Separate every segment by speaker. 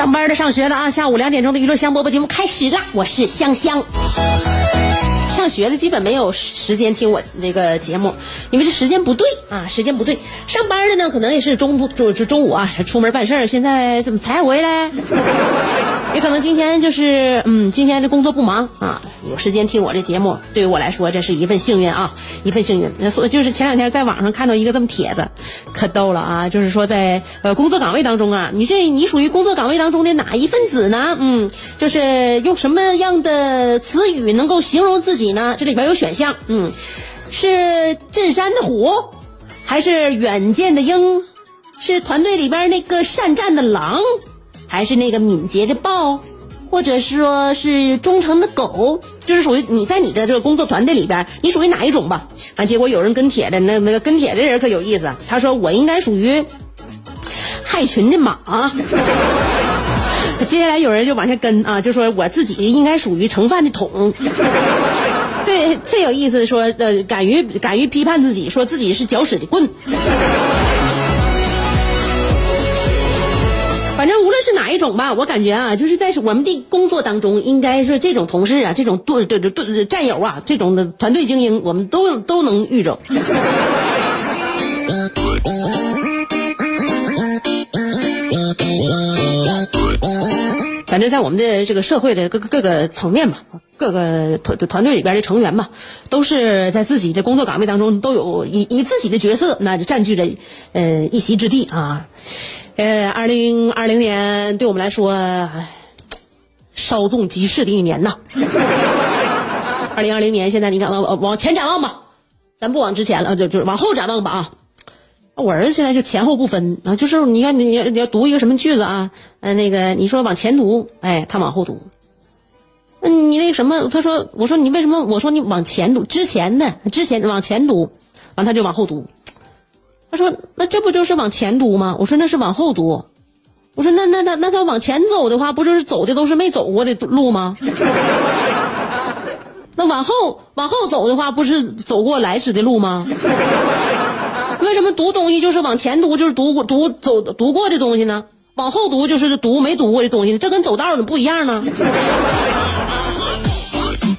Speaker 1: 上班的、上学的啊，下午两点钟的娱乐香饽饽节目开始了，我是香香。上学的基本没有时间听我这个节目，因为这时间不对啊，时间不对。上班的呢，可能也是中中中中午啊，出门办事儿，现在怎么才回来？也可能今天就是嗯，今天的工作不忙啊，有时间听我这节目，对于我来说这是一份幸运啊，一份幸运。那说就是前两天在网上看到一个这么帖子，可逗了啊，就是说在呃工作岗位当中啊，你这你属于工作岗位当中的哪一份子呢？嗯，就是用什么样的词语能够形容自己呢？这里边有选项，嗯，是镇山的虎，还是远见的鹰，是团队里边那个善战的狼。还是那个敏捷的豹，或者说是忠诚的狗，就是属于你在你的这个工作团队里边，你属于哪一种吧？啊，结果有人跟帖的，那那个跟帖的人可有意思，他说我应该属于害群的马。接下来有人就往下跟啊，就说我自己应该属于盛饭的桶。最最有意思的说，呃，敢于敢于批判自己，说自己是搅屎的棍。哪一种吧，我感觉啊，就是在我们的工作当中，应该是这种同事啊，这种对对对对战友啊，这种的团队精英，我们都都能遇着。反正，在我们的这个社会的各各个层面吧，各个团团队里边的成员吧，都是在自己的工作岗位当中都有以以自己的角色，那就占据着呃一席之地啊。呃，二零二零年对我们来说，稍纵即逝的一年呐。二零二零年，现在你敢，往往前展望吧，咱不往之前了，就就往后展望吧啊。我儿子现在就前后不分啊，就是你看，你要你要读一个什么句子啊，呃，那个你说往前读，哎，他往后读。嗯，你那什么，他说，我说你为什么？我说你往前读，之前的之前往前读，完他就往后读。他说：“那这不就是往前读吗？”我说：“那是往后读。”我说：“那那那那他往前走的话，不就是走的都是没走过的路吗？那往后往后走的话，不是走过来时的路吗？为什么读东西就是往前读就是读读走读过的东西呢？往后读就是读没读过的东西，这跟走道怎么不一样呢？”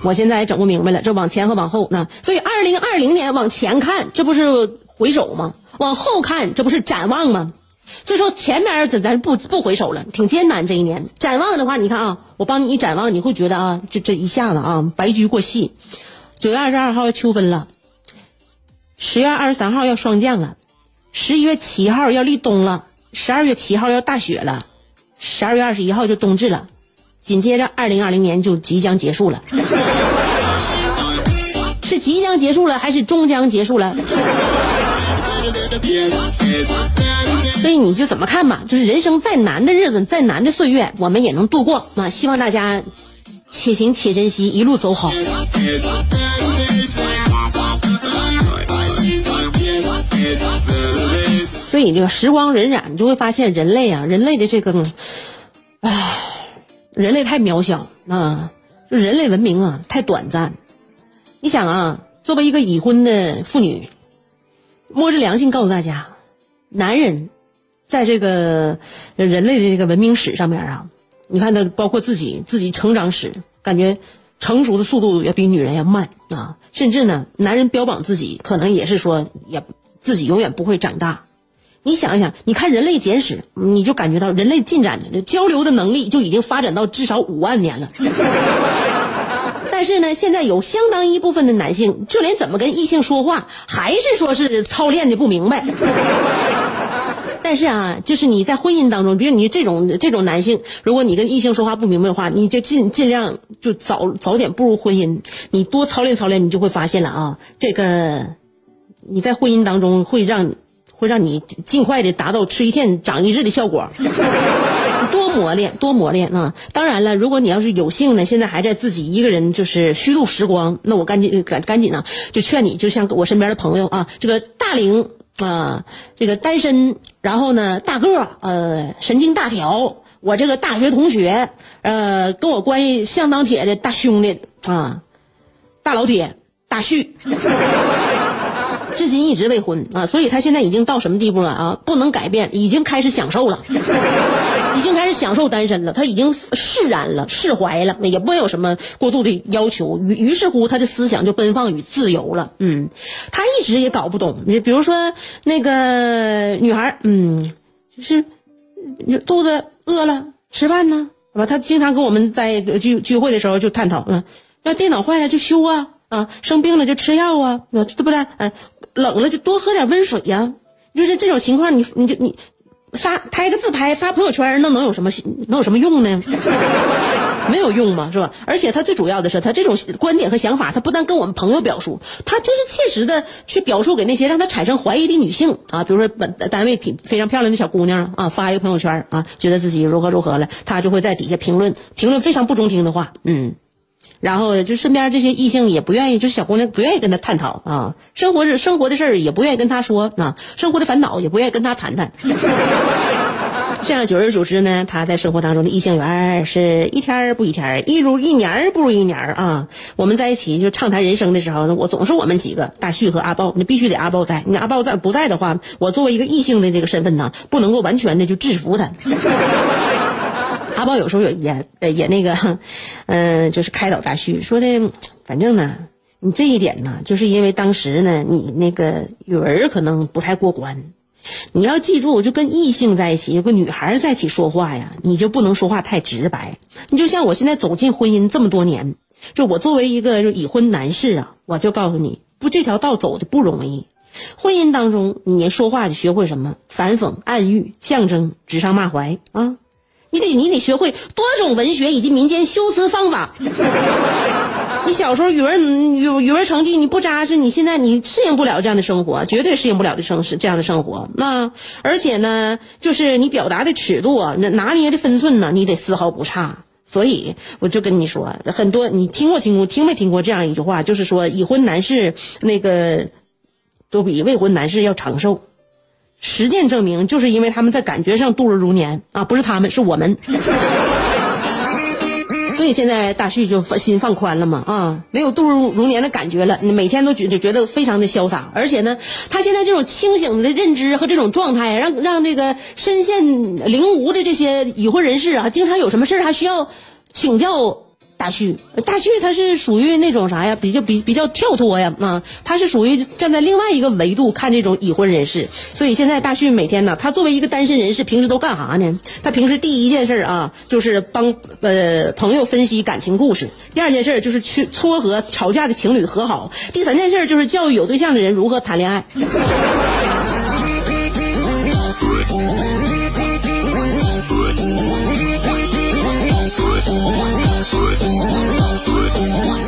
Speaker 1: 我现在也整不明白了，这往前和往后呢？所以二零二零年往前看，这不是回首吗？往后看，这不是展望吗？所以说前面咱咱不不回首了，挺艰难这一年。展望的话，你看啊，我帮你一展望，你会觉得啊，这这一下子啊，白驹过隙。九月二十二号要秋分了，十月二十三号要霜降了，十一月七号要立冬了，十二月七号要大雪了，十二月二十一号就冬至了，紧接着二零二零年就即将结束了。是即将结束了，还是终将结束了？所以你就怎么看吧，就是人生再难的日子，再难的岁月，我们也能度过啊！希望大家且行且珍惜，一路走好。所以这个时光荏苒，你就会发现人类啊，人类的这个，唉，人类太渺小啊，就人类文明啊太短暂。你想啊，作为一个已婚的妇女。摸着良心告诉大家，男人在这个人类的这个文明史上面啊，你看他包括自己自己成长史，感觉成熟的速度要比女人要慢啊。甚至呢，男人标榜自己可能也是说，也自己永远不会长大。你想一想，你看《人类简史》，你就感觉到人类进展的交流的能力就已经发展到至少五万年了。但是呢，现在有相当一部分的男性，就连怎么跟异性说话，还是说是操练的不明白。但是啊，就是你在婚姻当中，比如你这种这种男性，如果你跟异性说话不明白的话，你就尽尽量就早早点步入婚姻，你多操练操练，你就会发现了啊，这个你在婚姻当中会让会让你尽快的达到吃一堑长一智的效果。多磨练，多磨练啊！当然了，如果你要是有幸呢，现在还在自己一个人就是虚度时光，那我赶紧赶赶紧呢，就劝你，就像我身边的朋友啊，这个大龄啊，这个单身，然后呢大个儿呃神经大条，我这个大学同学，呃跟我关系相当铁的大兄弟啊，大老铁大旭。至今一直未婚啊，所以他现在已经到什么地步了啊？不能改变，已经开始享受了，已经开始享受单身了。他已经释然了，释怀了，也不会有什么过度的要求。于于是乎，他的思想就奔放与自由了。嗯，他一直也搞不懂，你比如说那个女孩，嗯，就是肚子饿了，吃饭呢，是吧？他经常跟我们在聚聚会的时候就探讨，嗯，那电脑坏了就修啊。啊，生病了就吃药啊，对不对？哎，冷了就多喝点温水呀。就是这种情况，你你就你发拍个自拍发朋友圈，那能有什么能有什么用呢？没有用嘛，是吧？而且他最主要的是，他这种观点和想法，他不但跟我们朋友表述，他真是切实的去表述给那些让他产生怀疑的女性啊。比如说本单位挺非常漂亮的小姑娘啊，发一个朋友圈啊，觉得自己如何如何了，他就会在底下评论评论非常不中听的话，嗯。然后就身边这些异性也不愿意，就是小姑娘不愿意跟他探讨啊，生活是生活的事儿也不愿意跟他说啊，生活的烦恼也不愿意跟他谈谈。这样久而久之呢，他在生活当中的异性缘是一天不一天，一如一年不如一年啊。我们在一起就畅谈人生的时候呢，我总是我们几个大旭和阿豹，你必须得阿豹在，你阿豹在不在的话，我作为一个异性的这个身份呢，不能够完全的就制服他。阿宝有时候也也也那个，嗯，就是开导大旭说的，反正呢，你这一点呢，就是因为当时呢，你那个语文可能不太过关。你要记住，就跟异性在一起，有个女孩在一起说话呀，你就不能说话太直白。你就像我现在走进婚姻这么多年，就我作为一个已婚男士啊，我就告诉你，不，这条道走的不容易。婚姻当中，你说话得学会什么？反讽、暗喻、象征、指桑骂槐啊。你得你得学会多种文学以及民间修辞方法。你小时候语文语语文成绩你不扎实，你现在你适应不了这样的生活，绝对适应不了的生是这样的生活。那而且呢，就是你表达的尺度啊，拿捏的分寸呢，你得丝毫不差。所以我就跟你说，很多你听过听过听没听过这样一句话，就是说已婚男士那个都比未婚男士要长寿。实践证明，就是因为他们在感觉上度日如年啊，不是他们，是我们。所以现在大旭就心放宽了嘛啊，没有度日如年的感觉了，你每天都觉就觉得非常的潇洒，而且呢，他现在这种清醒的认知和这种状态，让让那个深陷灵无的这些已婚人士啊，经常有什么事还需要请教。大旭，大旭他是属于那种啥呀？比较比比较跳脱呀，啊，他是属于站在另外一个维度看这种已婚人士。所以现在大旭每天呢，他作为一个单身人士，平时都干啥呢？他平时第一件事啊，就是帮呃朋友分析感情故事；第二件事就是去撮合吵架的情侣和好；第三件事就是教育有对象的人如何谈恋爱。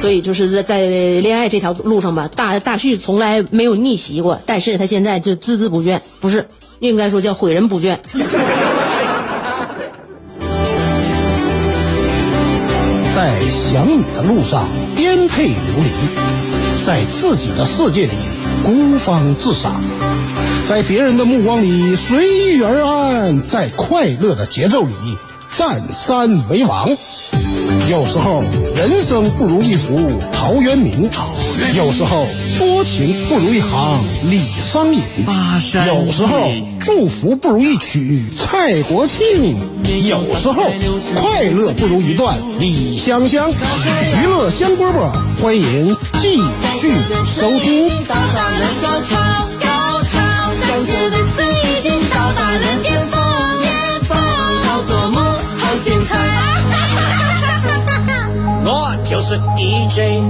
Speaker 1: 所以就是在在恋爱这条路上吧，大大旭从来没有逆袭过，但是他现在就孜孜不倦，不是应该说叫诲人不倦。
Speaker 2: 在想你的路上颠沛流离，在自己的世界里孤芳自赏，在别人的目光里随遇而安，在快乐的节奏里占山为王。有时候人生不如一幅陶渊明，有时候多情不如一行李商隐，有时候祝福不如一曲蔡国庆，有时候快乐不如一段李香香。娱乐香饽饽，欢迎继续收听。
Speaker 3: 是 DJ。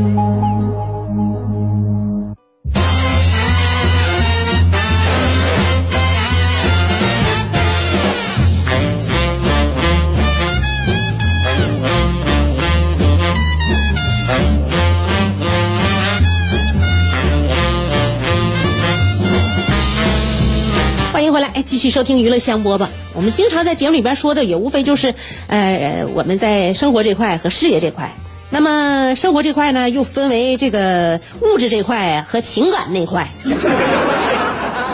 Speaker 1: 欢迎回来，继续收听娱乐香饽饽。我们经常在节目里边说的，也无非就是，呃，我们在生活这块和事业这块。那么生活这块呢，又分为这个物质这块和情感那块。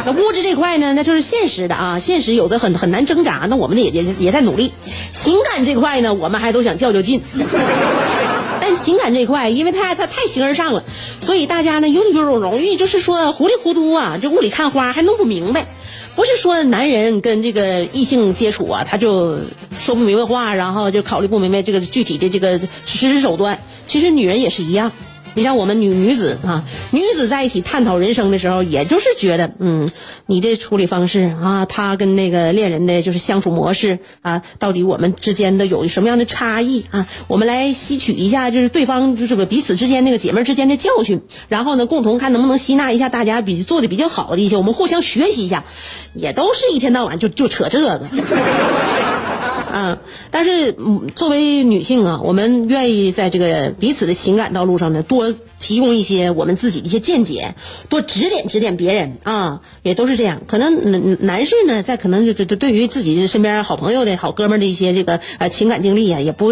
Speaker 1: 那物质这块呢，那就是现实的啊，现实有的很很难挣扎，那我们呢也也也在努力。情感这块呢，我们还都想较较劲。但情感这块，因为它它太形而上了，所以大家呢有有容易就是说糊里糊涂啊，这雾里看花还弄不明白。不是说男人跟这个异性接触啊，他就说不明白话，然后就考虑不明白这个具体的这个实施手段。其实女人也是一样。你像我们女女子啊，女子在一起探讨人生的时候，也就是觉得，嗯，你的处理方式啊，他跟那个恋人的就是相处模式啊，到底我们之间的有什么样的差异啊？我们来吸取一下，就是对方就是个彼此之间那个姐妹之间的教训，然后呢，共同看能不能吸纳一下大家比做的比较好的一些，我们互相学习一下，也都是一天到晚就就扯这个。嗯，但是，作为女性啊，我们愿意在这个彼此的情感道路上呢，多提供一些我们自己的一些见解，多指点指点别人啊，也都是这样。可能男男士呢，在可能就就对于自己身边好朋友的好哥们的一些这个呃情感经历啊，也不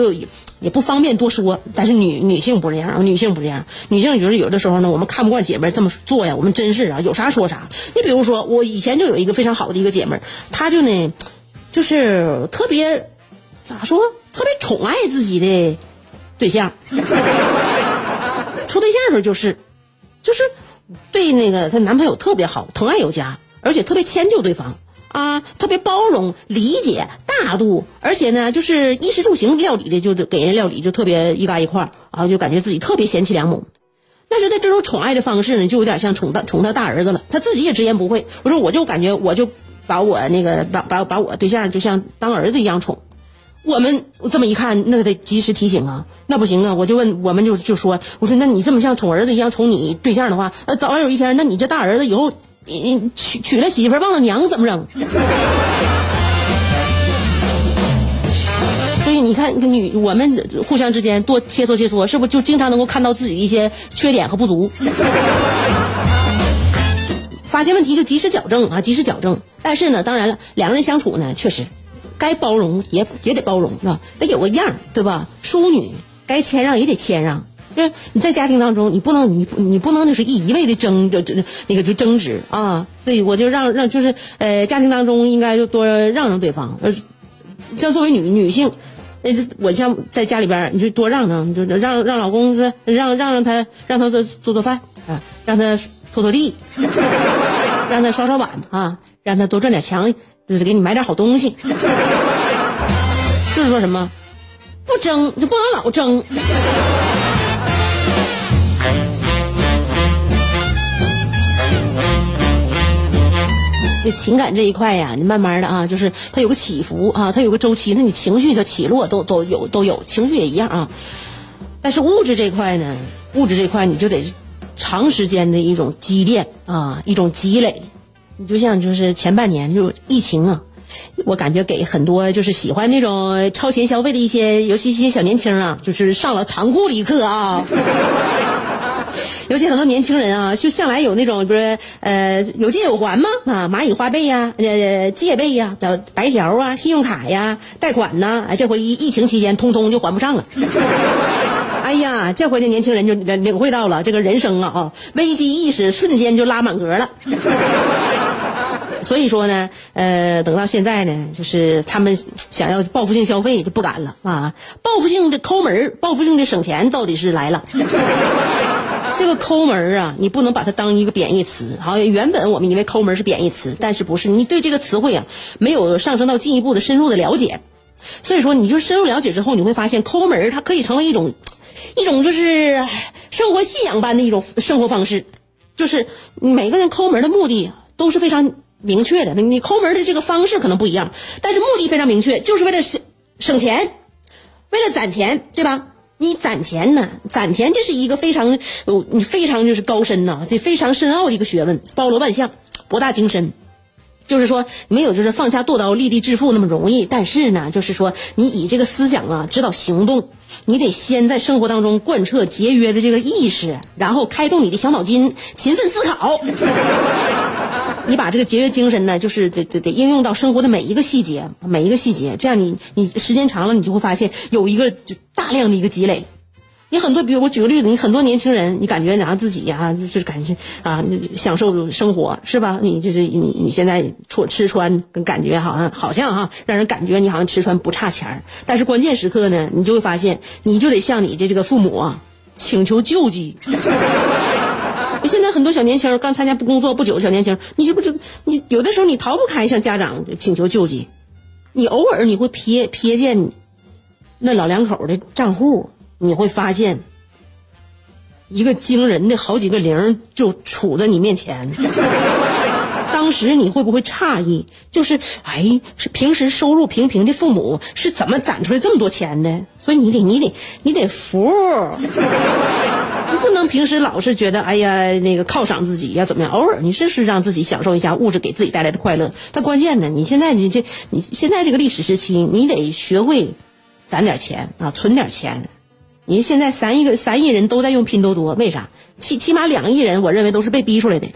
Speaker 1: 也不方便多说。但是女女性不这样，女性不这样，女性就是有的时候呢，我们看不惯姐妹这么做呀，我们真是啊，有啥说啥。你比如说，我以前就有一个非常好的一个姐妹，她就呢。就是特别，咋说？特别宠爱自己的对象。处对象的时候就是，就是对那个她男朋友特别好，疼爱有加，而且特别迁就对方啊，特别包容、理解、大度，而且呢，就是衣食住行料理的，就给人料理就特别一嘎一块儿啊，就感觉自己特别贤妻良母。但是他这种宠爱的方式呢，就有点像宠大宠他大儿子了。他自己也直言不讳。我说，我就感觉我就。把我那个把把把我对象就像当儿子一样宠，我们这么一看，那得及时提醒啊，那不行啊！我就问，我们就就说，我说那你这么像宠儿子一样宠你对象的话，那，早晚有一天，那你这大儿子以后，你娶娶了媳妇忘了娘怎么整？所以你看，女我们互相之间多切磋切磋，是不是就经常能够看到自己一些缺点和不足？发现问题就及时矫正啊，及时矫正。但是呢，当然了，两个人相处呢，确实该包容也也得包容啊，得有个样对吧？淑女该谦让也得谦让。对，你在家庭当中，你不能你你不能就是一一味的争这这那个就争执啊。所以我就让让就是呃，家庭当中应该就多让让对方。呃，像作为女女性，我像在家里边，你就多让让，就让让老公说让让让他让他做做做饭啊，让他拖拖地。让他刷刷碗啊，让他多赚点钱，就是给你买点好东西。就是说什么，不争就不能老争。这情感这一块呀，你慢慢的啊，就是它有个起伏啊，它有个周期，那你情绪的起落都都有都有，情绪也一样啊。但是物质这块呢，物质这块你就得。长时间的一种积淀啊，一种积累，你就像就是前半年就疫情啊，我感觉给很多就是喜欢那种超前消费的一些，尤其一些小年轻啊，就是上了残酷的一课啊。尤其很多年轻人啊，就向来有那种不是呃有借有还吗？啊，蚂蚁花呗呀，呃借呗呀，找白条啊，信用卡呀，贷款呐，哎，这回疫疫情期间通通就还不上了。哎呀，这回的年轻人就领会到了这个人生啊啊，危机意识瞬间就拉满格了。所以说呢，呃，等到现在呢，就是他们想要报复性消费就不敢了啊，报复性的抠门报复性的省钱到底是来了。这个抠门啊，你不能把它当一个贬义词。好，原本我们以为抠门是贬义词，但是不是？你对这个词汇啊，没有上升到进一步的深入的了解。所以说，你就深入了解之后，你会发现抠门它可以成为一种。一种就是生活信仰般的一种生活方式，就是每个人抠门的目的都是非常明确的。你抠门的这个方式可能不一样，但是目的非常明确，就是为了省省钱，为了攒钱，对吧？你攒钱呢？攒钱这是一个非常，呃，你非常就是高深呐，这非常深奥的一个学问，包罗万象，博大精深。就是说，没有就是放下剁刀立地致富那么容易。但是呢，就是说，你以这个思想啊指导行动，你得先在生活当中贯彻节约的这个意识，然后开动你的小脑筋，勤奋思考。你把这个节约精神呢，就是得得得应用到生活的每一个细节，每一个细节，这样你你时间长了，你就会发现有一个就大量的一个积累。你很多，比如我举个例子，你很多年轻人，你感觉拿自己呀，就是感觉啊，享受生活是吧？你就是你你现在穿吃穿跟感觉好像好像哈，让人感觉你好像吃穿不差钱儿。但是关键时刻呢，你就会发现，你就得向你的这个父母啊请求救济。现在很多小年轻刚参加不工作不久的小年轻，你这不就你有的时候你逃不开向家长请求救济，你偶尔你会瞥瞥见那老两口的账户，你会发现一个惊人的好几个零就杵在你面前。当时你会不会诧异？就是哎，是平时收入平平的父母是怎么攒出来这么多钱的？所以你得你得你得服。你不能平时老是觉得哎呀那个犒赏自己呀怎么样？偶尔你试试让自己享受一下物质给自己带来的快乐。但关键呢，你现在你这你现在这个历史时期，你得学会攒点钱啊，存点钱。你现在三亿个三亿人都在用拼多多，为啥？起起码两亿人，我认为都是被逼出来的。